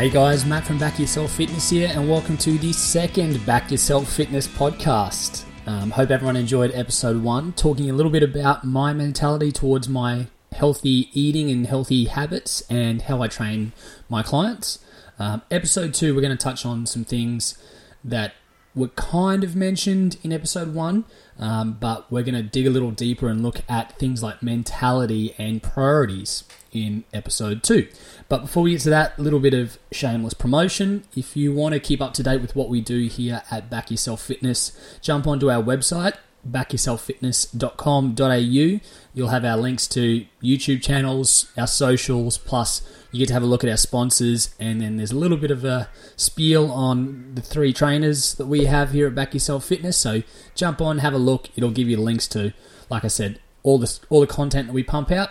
Hey guys, Matt from Back Yourself Fitness here, and welcome to the second Back Yourself Fitness podcast. Um, hope everyone enjoyed episode one, talking a little bit about my mentality towards my healthy eating and healthy habits and how I train my clients. Um, episode two, we're going to touch on some things that were kind of mentioned in episode one, um, but we're going to dig a little deeper and look at things like mentality and priorities in episode two. But before we get to that, a little bit of shameless promotion. If you want to keep up to date with what we do here at Back Yourself Fitness, jump onto our website, backyourselffitness.com.au. You'll have our links to YouTube channels, our socials, plus you get to have a look at our sponsors, and then there's a little bit of a spiel on the three trainers that we have here at Back Yourself Fitness. So jump on, have a look. It'll give you links to, like I said, all the all the content that we pump out.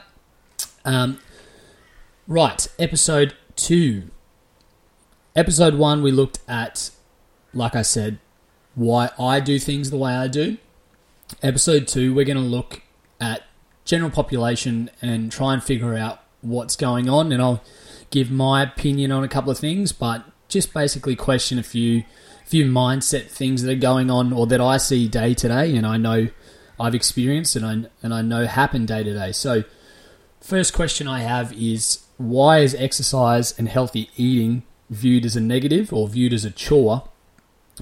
Um, right, episode two. Episode one, we looked at, like I said, why I do things the way I do. Episode two, we're going to look at general population and try and figure out what's going on, and I'll give my opinion on a couple of things, but just basically question a few few mindset things that are going on or that I see day to day, and I know I've experienced and I and I know happen day to day. So, first question I have is why is exercise and healthy eating viewed as a negative or viewed as a chore,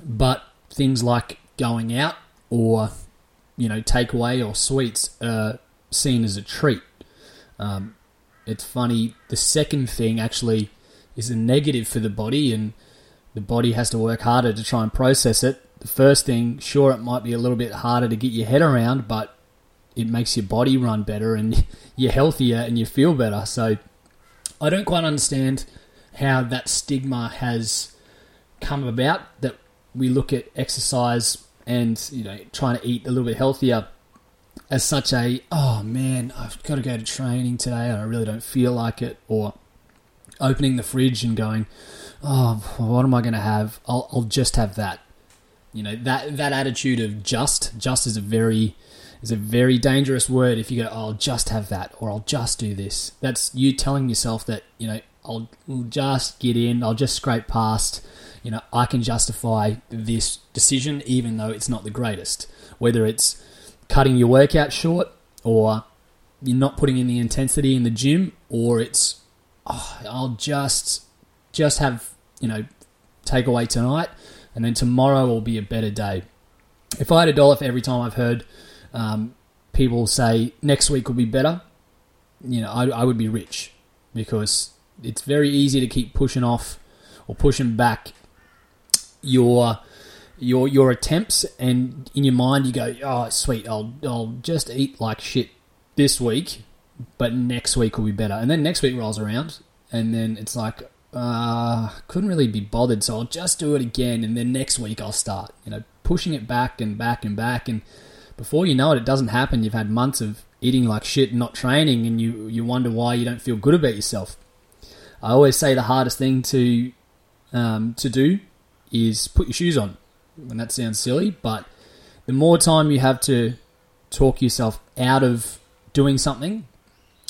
but things like going out or you know takeaway or sweets are seen as a treat? Um, it's funny. The second thing actually is a negative for the body, and the body has to work harder to try and process it. The first thing, sure, it might be a little bit harder to get your head around, but it makes your body run better and you're healthier and you feel better. So I don't quite understand how that stigma has come about that we look at exercise and you know trying to eat a little bit healthier as such a oh man I've got to go to training today and I really don't feel like it or opening the fridge and going oh what am I going to have? I'll, I'll just have that. You know that that attitude of just just is a very is a very dangerous word if you go oh, I'll just have that or I'll just do this. That's you telling yourself that you know I'll just get in I'll just scrape past you know I can justify this decision even though it's not the greatest whether it's cutting your workout short, or you're not putting in the intensity in the gym, or it's oh, I'll just just have you know takeaway tonight, and then tomorrow will be a better day. If I had a dollar for every time I've heard um, people say next week will be better, you know, I, I would be rich because it's very easy to keep pushing off or pushing back your your your attempts, and in your mind you go, "Oh, sweet, I'll I'll just eat like shit this week, but next week will be better." And then next week rolls around, and then it's like, uh, couldn't really be bothered, so I'll just do it again, and then next week I'll start. You know, pushing it back and back and back, and before you know it, it doesn't happen. You've had months of eating like shit and not training, and you you wonder why you don't feel good about yourself. I always say the hardest thing to um, to do is put your shoes on and that sounds silly, but the more time you have to talk yourself out of doing something,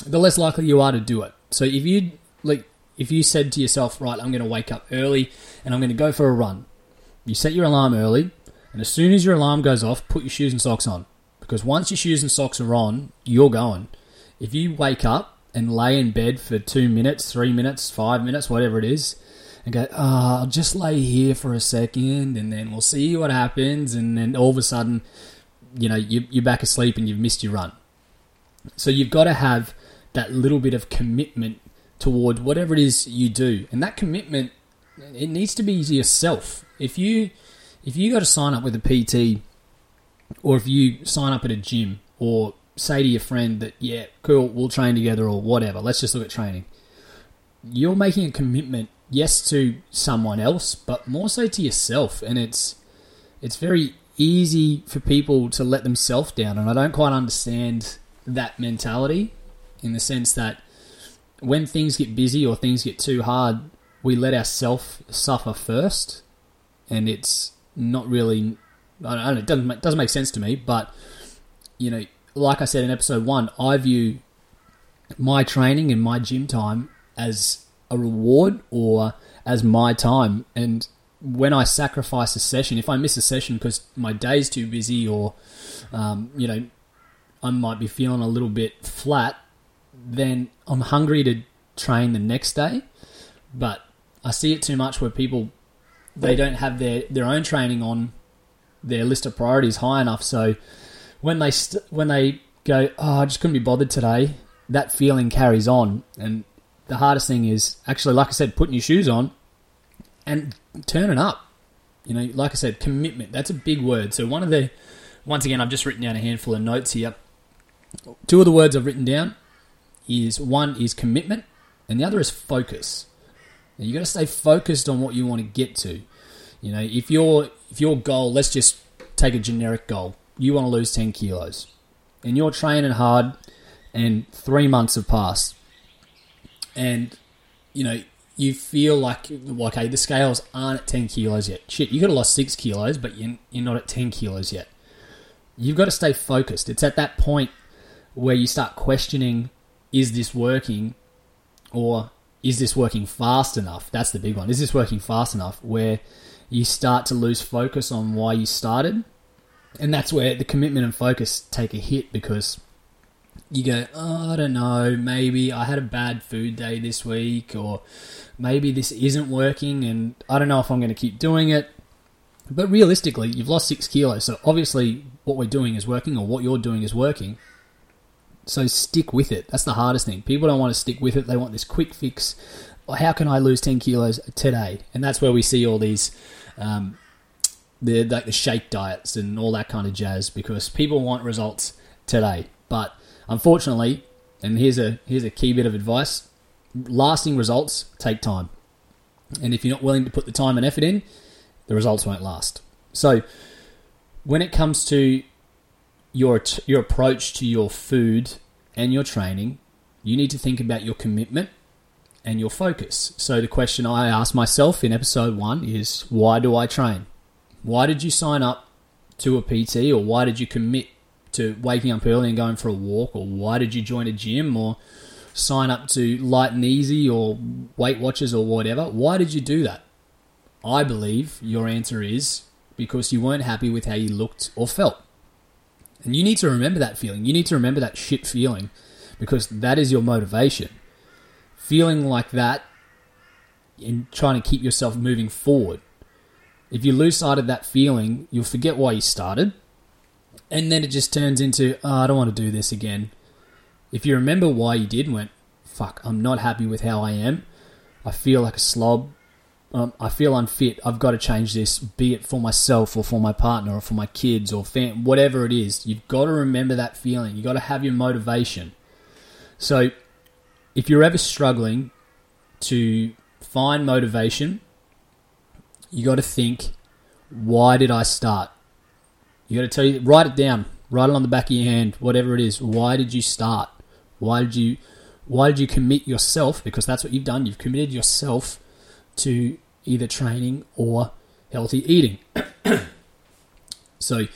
the less likely you are to do it. So if you like, if you said to yourself, right, I'm going to wake up early and I'm going to go for a run, you set your alarm early, and as soon as your alarm goes off, put your shoes and socks on. Because once your shoes and socks are on, you're going. If you wake up and lay in bed for two minutes, three minutes, five minutes, whatever it is, and go, oh, I'll just lay here for a second and then we'll see what happens. And then all of a sudden, you know, you, you're back asleep and you've missed your run. So you've got to have that little bit of commitment toward whatever it is you do. And that commitment, it needs to be to yourself. If you, if you got to sign up with a PT or if you sign up at a gym or say to your friend that, yeah, cool, we'll train together or whatever, let's just look at training. You're making a commitment yes to someone else, but more so to yourself. And it's it's very easy for people to let themselves down, and I don't quite understand that mentality in the sense that when things get busy or things get too hard, we let ourselves suffer first, and it's not really. I don't know. It doesn't it doesn't make sense to me, but you know, like I said in episode one, I view my training and my gym time as a reward or as my time. And when I sacrifice a session, if I miss a session because my day's too busy or, um, you know, I might be feeling a little bit flat, then I'm hungry to train the next day. But I see it too much where people they don't have their, their own training on their list of priorities high enough. So when they st- when they go, oh, I just couldn't be bothered today, that feeling carries on. And the hardest thing is actually, like I said, putting your shoes on and turning up. You know, like I said, commitment. That's a big word. So one of the, once again, I've just written down a handful of notes here. Two of the words I've written down is one is commitment, and the other is focus. Now you got to stay focused on what you want to get to. You know, if your if your goal, let's just take a generic goal, you want to lose ten kilos, and you're training hard, and three months have passed, and you know you feel like okay, the scales aren't at ten kilos yet. Shit, you got to lost six kilos, but you're, you're not at ten kilos yet. You've got to stay focused. It's at that point where you start questioning: Is this working, or is this working fast enough? That's the big one. Is this working fast enough? Where you start to lose focus on why you started, and that's where the commitment and focus take a hit because you go, oh, I don't know, maybe I had a bad food day this week, or maybe this isn't working, and I don't know if I'm going to keep doing it. But realistically, you've lost six kilos, so obviously what we're doing is working, or what you're doing is working. So stick with it. That's the hardest thing. People don't want to stick with it. They want this quick fix. How can I lose 10 kilos today? And that's where we see all these, um, the, like the shake diets and all that kind of jazz because people want results today. But Unfortunately, and here's a here's a key bit of advice: lasting results take time, and if you're not willing to put the time and effort in, the results won't last. So, when it comes to your your approach to your food and your training, you need to think about your commitment and your focus. So the question I asked myself in episode 1 is why do I train? Why did you sign up to a PT or why did you commit to waking up early and going for a walk, or why did you join a gym, or sign up to Light and Easy or Weight Watchers or whatever? Why did you do that? I believe your answer is because you weren't happy with how you looked or felt. And you need to remember that feeling. You need to remember that shit feeling because that is your motivation. Feeling like that and trying to keep yourself moving forward. If you lose sight of that feeling, you'll forget why you started and then it just turns into, oh, I don't want to do this again. If you remember why you did, went, fuck, I'm not happy with how I am. I feel like a slob. Um, I feel unfit. I've got to change this, be it for myself or for my partner or for my kids or fam- whatever it is. You've got to remember that feeling. You've got to have your motivation. So, if you're ever struggling to find motivation, you got to think, why did I start? You got to tell you, write it down, write it on the back of your hand, whatever it is. Why did you start? Why did you, why did you commit yourself? Because that's what you've done. You've committed yourself to either training or healthy eating. so,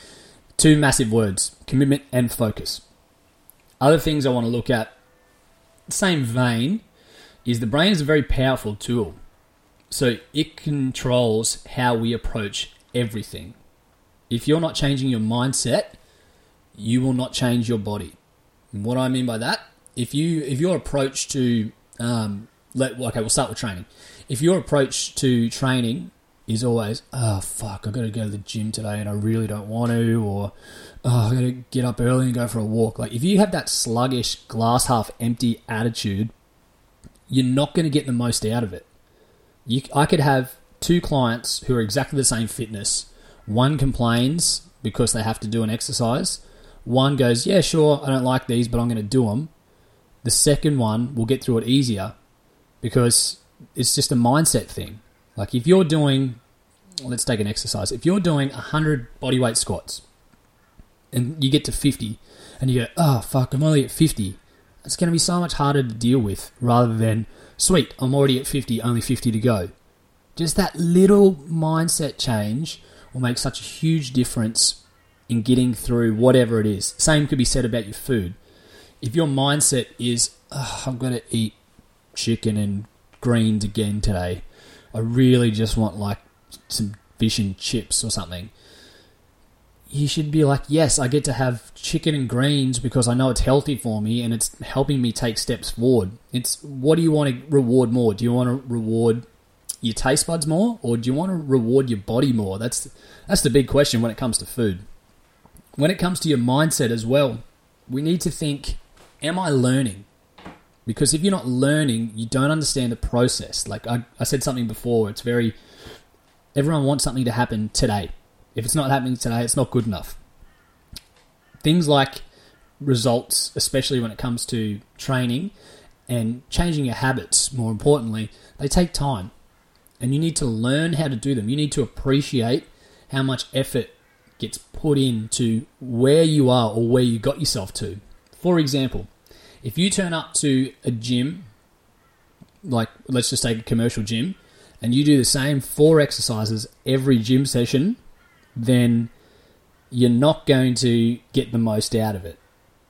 two massive words: commitment and focus. Other things I want to look at, same vein, is the brain is a very powerful tool. So it controls how we approach everything. If you're not changing your mindset, you will not change your body. And what I mean by that, if you if your approach to um, let okay, we'll start with training. If your approach to training is always, oh fuck, I got to go to the gym today and I really don't want to, or oh, I got to get up early and go for a walk. Like if you have that sluggish, glass half empty attitude, you're not going to get the most out of it. You, I could have two clients who are exactly the same fitness one complains because they have to do an exercise. One goes, Yeah, sure, I don't like these, but I'm going to do them. The second one will get through it easier because it's just a mindset thing. Like if you're doing, let's take an exercise. If you're doing 100 bodyweight squats and you get to 50 and you go, oh, fuck, I'm only at 50, it's going to be so much harder to deal with rather than, sweet, I'm already at 50, only 50 to go. Just that little mindset change will make such a huge difference in getting through whatever it is. Same could be said about your food. If your mindset is, I'm going to eat chicken and greens again today. I really just want like some fish and chips or something. You should be like, yes, I get to have chicken and greens because I know it's healthy for me and it's helping me take steps forward. It's what do you want to reward more? Do you want to reward your taste buds more or do you want to reward your body more? That's that's the big question when it comes to food. When it comes to your mindset as well, we need to think, am I learning? Because if you're not learning, you don't understand the process. Like I, I said something before, it's very everyone wants something to happen today. If it's not happening today, it's not good enough. Things like results, especially when it comes to training and changing your habits, more importantly, they take time. And you need to learn how to do them. You need to appreciate how much effort gets put into where you are or where you got yourself to. For example, if you turn up to a gym, like let's just take a commercial gym, and you do the same four exercises every gym session, then you're not going to get the most out of it.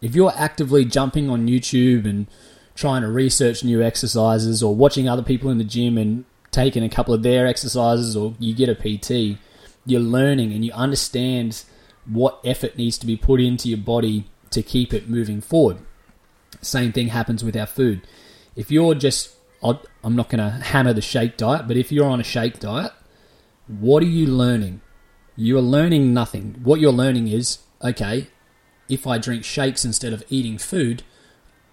If you're actively jumping on YouTube and trying to research new exercises or watching other people in the gym and taking a couple of their exercises or you get a PT, you're learning and you understand what effort needs to be put into your body to keep it moving forward. Same thing happens with our food. If you're just, I'm not going to hammer the shake diet, but if you're on a shake diet, what are you learning? You are learning nothing. What you're learning is, okay, if I drink shakes instead of eating food,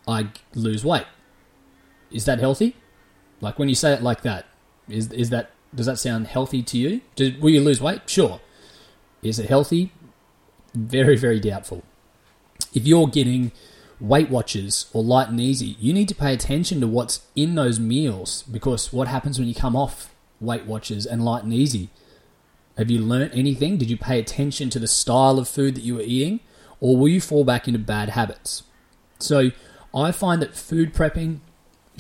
I lose weight. Is that healthy? Like when you say it like that, is is that does that sound healthy to you? Did, will you lose weight? Sure. Is it healthy? Very very doubtful. If you're getting Weight Watchers or Light and Easy, you need to pay attention to what's in those meals because what happens when you come off Weight Watchers and Light and Easy? Have you learnt anything? Did you pay attention to the style of food that you were eating? Or will you fall back into bad habits? So I find that food prepping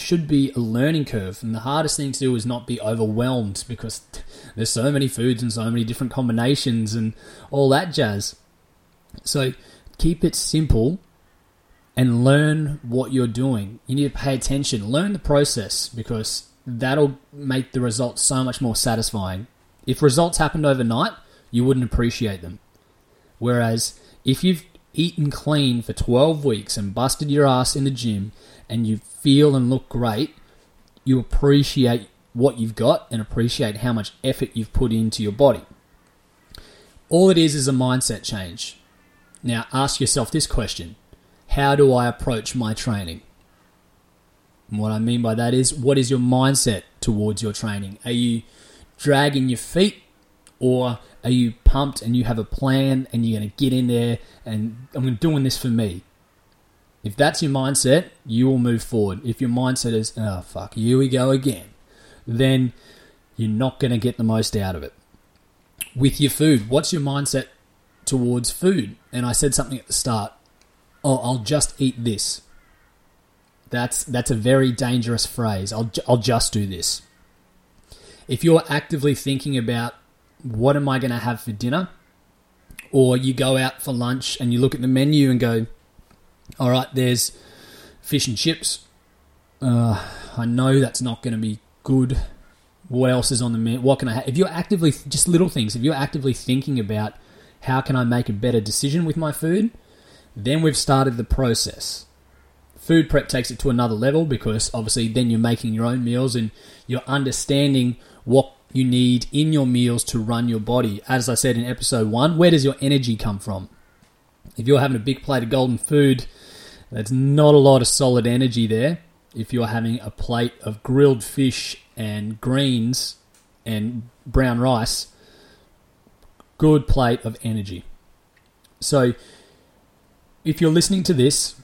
should be a learning curve, and the hardest thing to do is not be overwhelmed because there's so many foods and so many different combinations and all that jazz. So keep it simple and learn what you're doing. You need to pay attention, learn the process because that'll make the results so much more satisfying. If results happened overnight, you wouldn't appreciate them. Whereas if you've eaten clean for 12 weeks and busted your ass in the gym and you feel and look great, you appreciate what you've got and appreciate how much effort you've put into your body. All it is is a mindset change. Now ask yourself this question how do I approach my training? And what I mean by that is, what is your mindset towards your training? Are you dragging your feet, or are you pumped and you have a plan and you're going to get in there and I'm doing this for me? If that's your mindset, you will move forward. If your mindset is, oh fuck, here we go again, then you're not going to get the most out of it. With your food, what's your mindset towards food? And I said something at the start oh, I'll just eat this. That's that's a very dangerous phrase. I'll I'll just do this. If you're actively thinking about what am I going to have for dinner, or you go out for lunch and you look at the menu and go, all right, there's fish and chips. Uh, I know that's not going to be good. What else is on the menu? What can I have? If you're actively, just little things, if you're actively thinking about how can I make a better decision with my food, then we've started the process. Food prep takes it to another level because obviously then you're making your own meals and you're understanding what you need in your meals to run your body. As I said in episode one, where does your energy come from? If you're having a big plate of golden food, there's not a lot of solid energy there. If you're having a plate of grilled fish and greens and brown rice, good plate of energy. So if you're listening to this,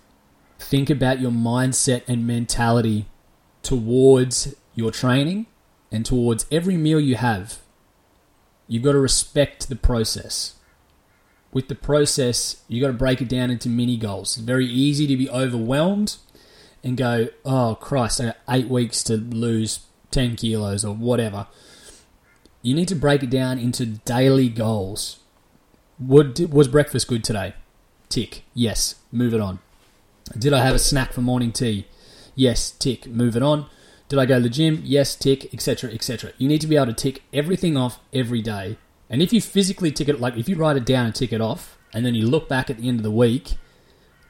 think about your mindset and mentality towards your training and towards every meal you have. You've got to respect the process. With the process, you've got to break it down into mini goals. It's very easy to be overwhelmed and go, oh Christ, I got eight weeks to lose 10 kilos or whatever. You need to break it down into daily goals. was breakfast good today? Tick. Yes. Move it on. Did I have a snack for morning tea? Yes. Tick. Move it on. Did I go to the gym? Yes, tick, etc., etc. You need to be able to tick everything off every day. And if you physically tick it, like if you write it down and tick it off, and then you look back at the end of the week,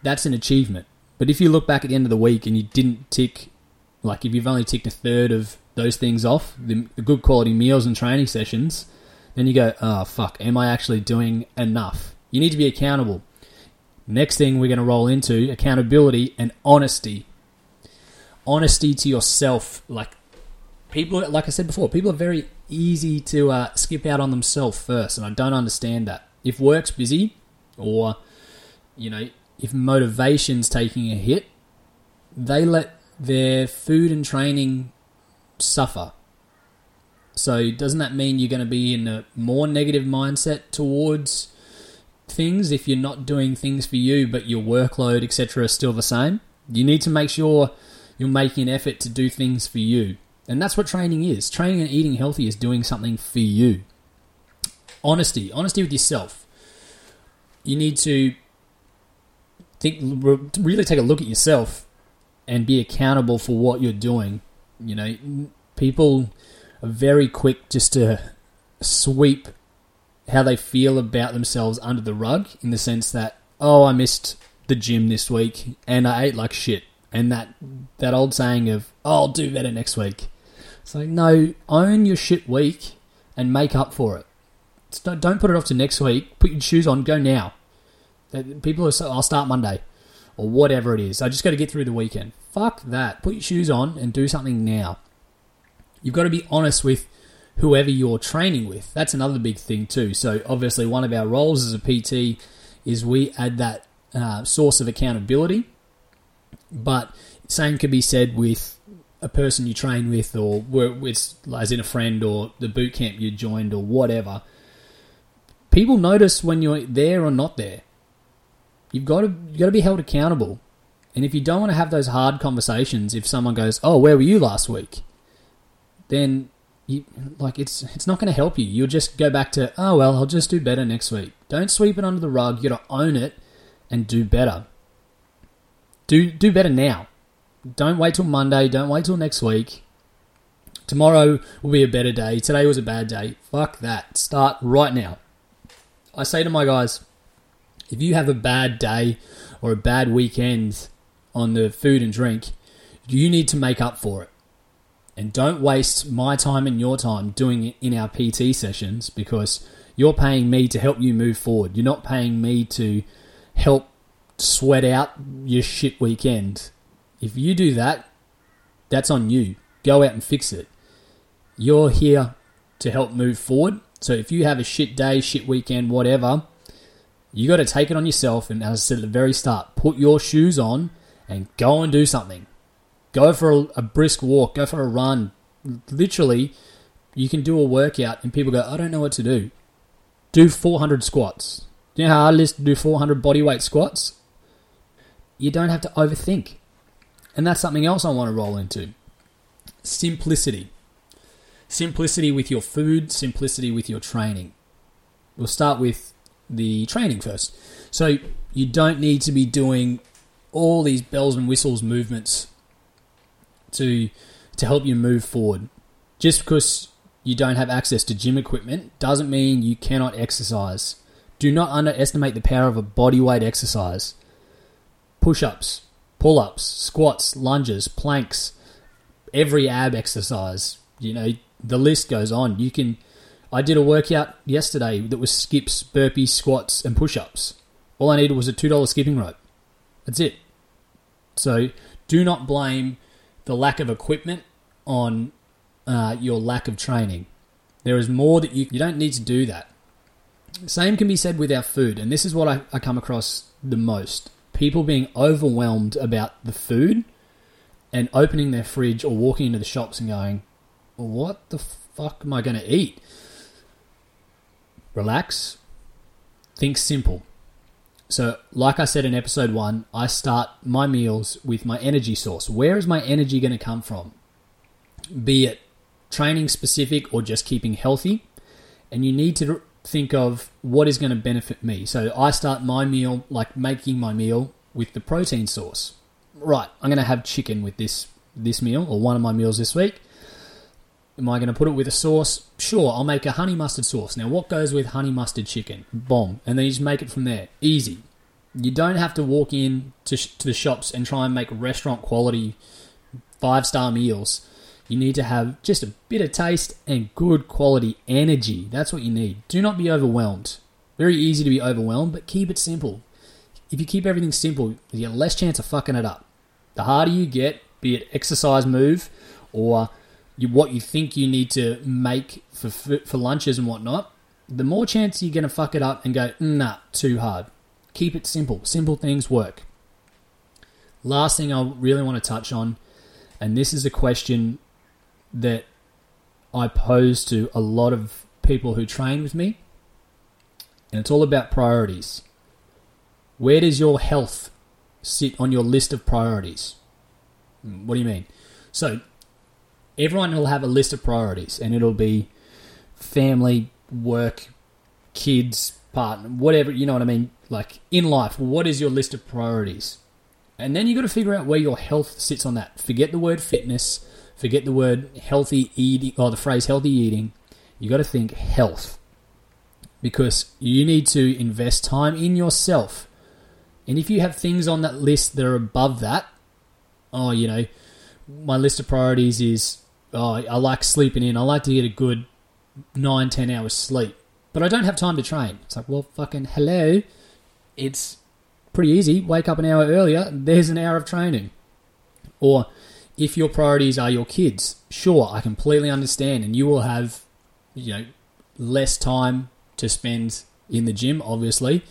that's an achievement. But if you look back at the end of the week and you didn't tick, like if you've only ticked a third of those things off, the, the good quality meals and training sessions, then you go, oh fuck, am I actually doing enough? You need to be accountable. Next thing we're going to roll into accountability and honesty. Honesty to yourself. Like people, like I said before, people are very easy to uh, skip out on themselves first, and I don't understand that. If work's busy, or you know, if motivation's taking a hit, they let their food and training suffer. So doesn't that mean you're going to be in a more negative mindset towards things if you're not doing things for you, but your workload, etc., is still the same? You need to make sure you're making an effort to do things for you. And that's what training is. Training and eating healthy is doing something for you. Honesty, honesty with yourself. You need to think, really take a look at yourself and be accountable for what you're doing. You know, people are very quick just to sweep how they feel about themselves under the rug in the sense that, oh, I missed the gym this week and I ate like shit. And that that old saying of, oh, I'll do better next week. It's like, no, own your shit week and make up for it. Don't, don't put it off to next week. Put your shoes on, go now. People are, so, I'll start Monday or whatever it is. I just got to get through the weekend. Fuck that. Put your shoes on and do something now. You've got to be honest with whoever you're training with. That's another big thing too. So obviously, one of our roles as a PT is we add that uh, source of accountability. But same could be said with a person you train with, or work with, as in a friend, or the boot camp you joined, or whatever. People notice when you're there or not there. You've got to you've got to be held accountable. And if you don't want to have those hard conversations, if someone goes, "Oh, where were you last week?" then you like it's it's not going to help you. You'll just go back to, "Oh well, I'll just do better next week." Don't sweep it under the rug. You got to own it and do better. Do do better now. Don't wait till Monday. Don't wait till next week. Tomorrow will be a better day. Today was a bad day. Fuck that. Start right now. I say to my guys, if you have a bad day or a bad weekend on the food and drink, you need to make up for it. And don't waste my time and your time doing it in our PT sessions because you're paying me to help you move forward. You're not paying me to help sweat out your shit weekend. If you do that, that's on you. Go out and fix it. You're here to help move forward. So if you have a shit day, shit weekend, whatever, you got to take it on yourself. And as I said at the very start, put your shoes on and go and do something. Go for a, a brisk walk, go for a run. Literally, you can do a workout and people go, I don't know what to do. Do 400 squats. Do you know how hard it is to do 400 bodyweight squats? You don't have to overthink. And that's something else I want to roll into simplicity. Simplicity with your food, simplicity with your training. We'll start with the training first. So you don't need to be doing all these bells and whistles movements to to help you move forward. Just because you don't have access to gym equipment doesn't mean you cannot exercise. Do not underestimate the power of a bodyweight exercise. Push-ups, pull-ups, squats, lunges, planks, every ab exercise. You know, the list goes on. You can I did a workout yesterday that was skips, burpees, squats, and push ups. All I needed was a $2 skipping rope. That's it. So do not blame the lack of equipment on uh, your lack of training. There is more that you, you don't need to do that. Same can be said with our food, and this is what I, I come across the most. People being overwhelmed about the food and opening their fridge or walking into the shops and going, What the fuck am I going to eat? relax, think simple. So, like I said in episode one, I start my meals with my energy source. Where is my energy going to come from? Be it training specific or just keeping healthy. And you need to think of what is going to benefit me. So, I start my meal, like making my meal, with the protein source. Right, I'm going to have chicken with this this meal or one of my meals this week. Am I going to put it with a sauce? Sure, I'll make a honey mustard sauce. Now, what goes with honey mustard chicken? Bomb. And then you just make it from there. Easy. You don't have to walk in to, sh- to the shops and try and make restaurant quality five star meals. You need to have just a bit of taste and good quality energy. That's what you need. Do not be overwhelmed. Very easy to be overwhelmed, but keep it simple. If you keep everything simple, you get less chance of fucking it up. The harder you get, be it exercise move or you, what you think you need to make for for lunches and whatnot, the more chance you're going to fuck it up and go, mm, nah, too hard. Keep it simple. Simple things work. Last thing I really want to touch on, and this is a question that I pose to a lot of people who train with me, and it's all about priorities. Where does your health sit on your list of priorities? Hmm, what do you mean? So, everyone will have a list of priorities, and it'll be family, work, kids, partner, whatever, you know what I mean? Like in life, what is your list of priorities? And then you've got to figure out where your health sits on that. Forget the word fitness, forget the word healthy eating, or the phrase healthy eating. You got to think health because you need to invest time in yourself. And if you have things on that list that are above that, oh, you know, my list of priorities is oh, I like sleeping in. I like to get a good nine, ten hours sleep, but I don't have time to train. It's like, well, fucking hello. It's pretty easy. Wake up an hour earlier. There's an hour of training. Or if your priorities are your kids, sure, I completely understand, and you will have, you know, less time to spend in the gym. Obviously,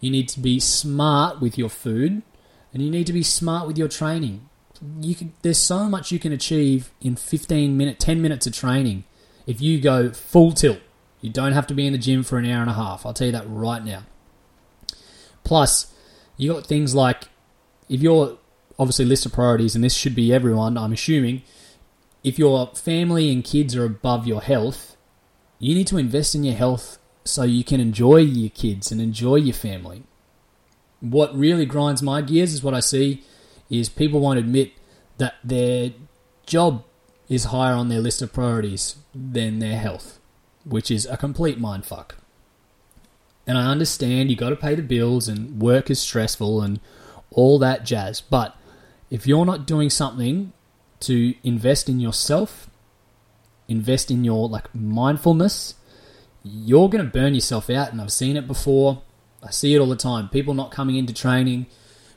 you need to be smart with your food, and you need to be smart with your training. You can there's so much you can achieve in 15 minute 10 minutes of training if you go full tilt. You don't have to be in the gym for an hour and a half. I'll tell you that right now. Plus you got things like if you're obviously list of priorities and this should be everyone i'm assuming if your family and kids are above your health you need to invest in your health so you can enjoy your kids and enjoy your family what really grinds my gears is what i see is people won't admit that their job is higher on their list of priorities than their health, which is a complete mindfuck. And I understand you got to pay the bills and work is stressful and all that jazz, but if you're not doing something to invest in yourself, invest in your like mindfulness, you're going to burn yourself out and I've seen it before. I see it all the time. People not coming into training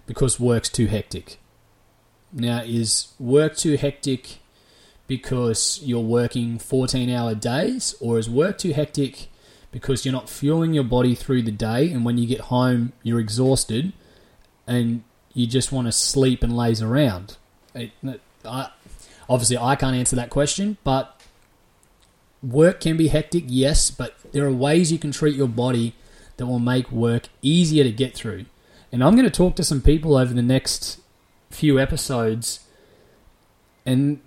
because work's too hectic. Now, is work too hectic because you're working 14 hour days, or is work too hectic because you're not fueling your body through the day and when you get home you're exhausted and you just want to sleep and laze around? It, I, obviously, I can't answer that question, but work can be hectic, yes, but there are ways you can treat your body that will make work easier to get through. And I'm going to talk to some people over the next few episodes, and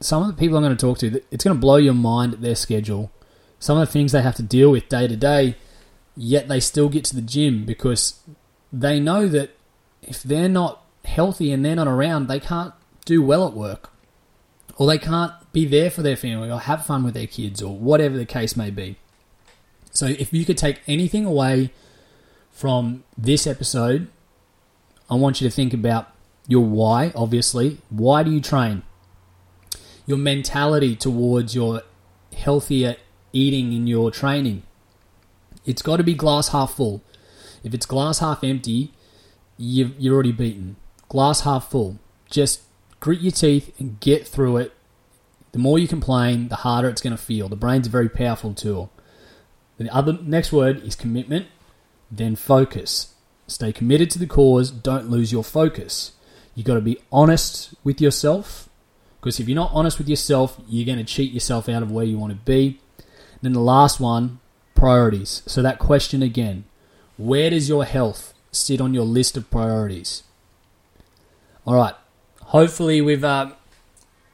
some of the people I'm going to talk to, it's going to blow your mind at their schedule. Some of the things they have to deal with day to day, yet they still get to the gym because they know that if they're not healthy and they're not around, they can't do well at work. Or they can't be there for their family or have fun with their kids or whatever the case may be. So, if you could take anything away from this episode, I want you to think about your why, obviously. Why do you train? Your mentality towards your healthier eating in your training. It's got to be glass half full. If it's glass half empty, you've, you're already beaten. Glass half full. Just grit your teeth and get through it. The more you complain, the harder it's going to feel. The brain's a very powerful tool. The other next word is commitment, then focus. Stay committed to the cause, don't lose your focus. You've got to be honest with yourself because if you're not honest with yourself, you're going to cheat yourself out of where you want to be. then the last one, priorities. So that question again, where does your health sit on your list of priorities? All right. Hopefully we've uh,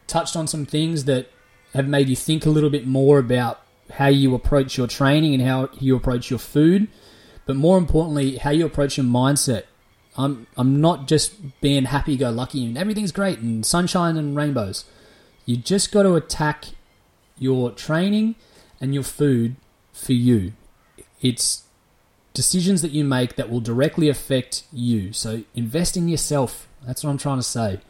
touched on some things that have made you think a little bit more about how you approach your training and how you approach your food, but more importantly, how you approach your mindset I'm I'm not just being happy go lucky and everything's great and sunshine and rainbows. You just got to attack your training and your food for you. It's decisions that you make that will directly affect you. So invest in yourself. That's what I'm trying to say.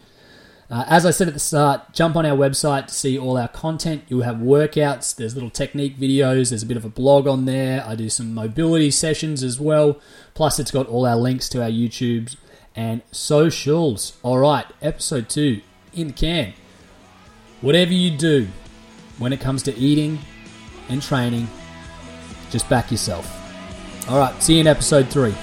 Uh, as I said at the start, jump on our website to see all our content. You'll have workouts, there's little technique videos, there's a bit of a blog on there. I do some mobility sessions as well. Plus, it's got all our links to our YouTubes and socials. All right, episode two in the can. Whatever you do when it comes to eating and training, just back yourself. All right, see you in episode three.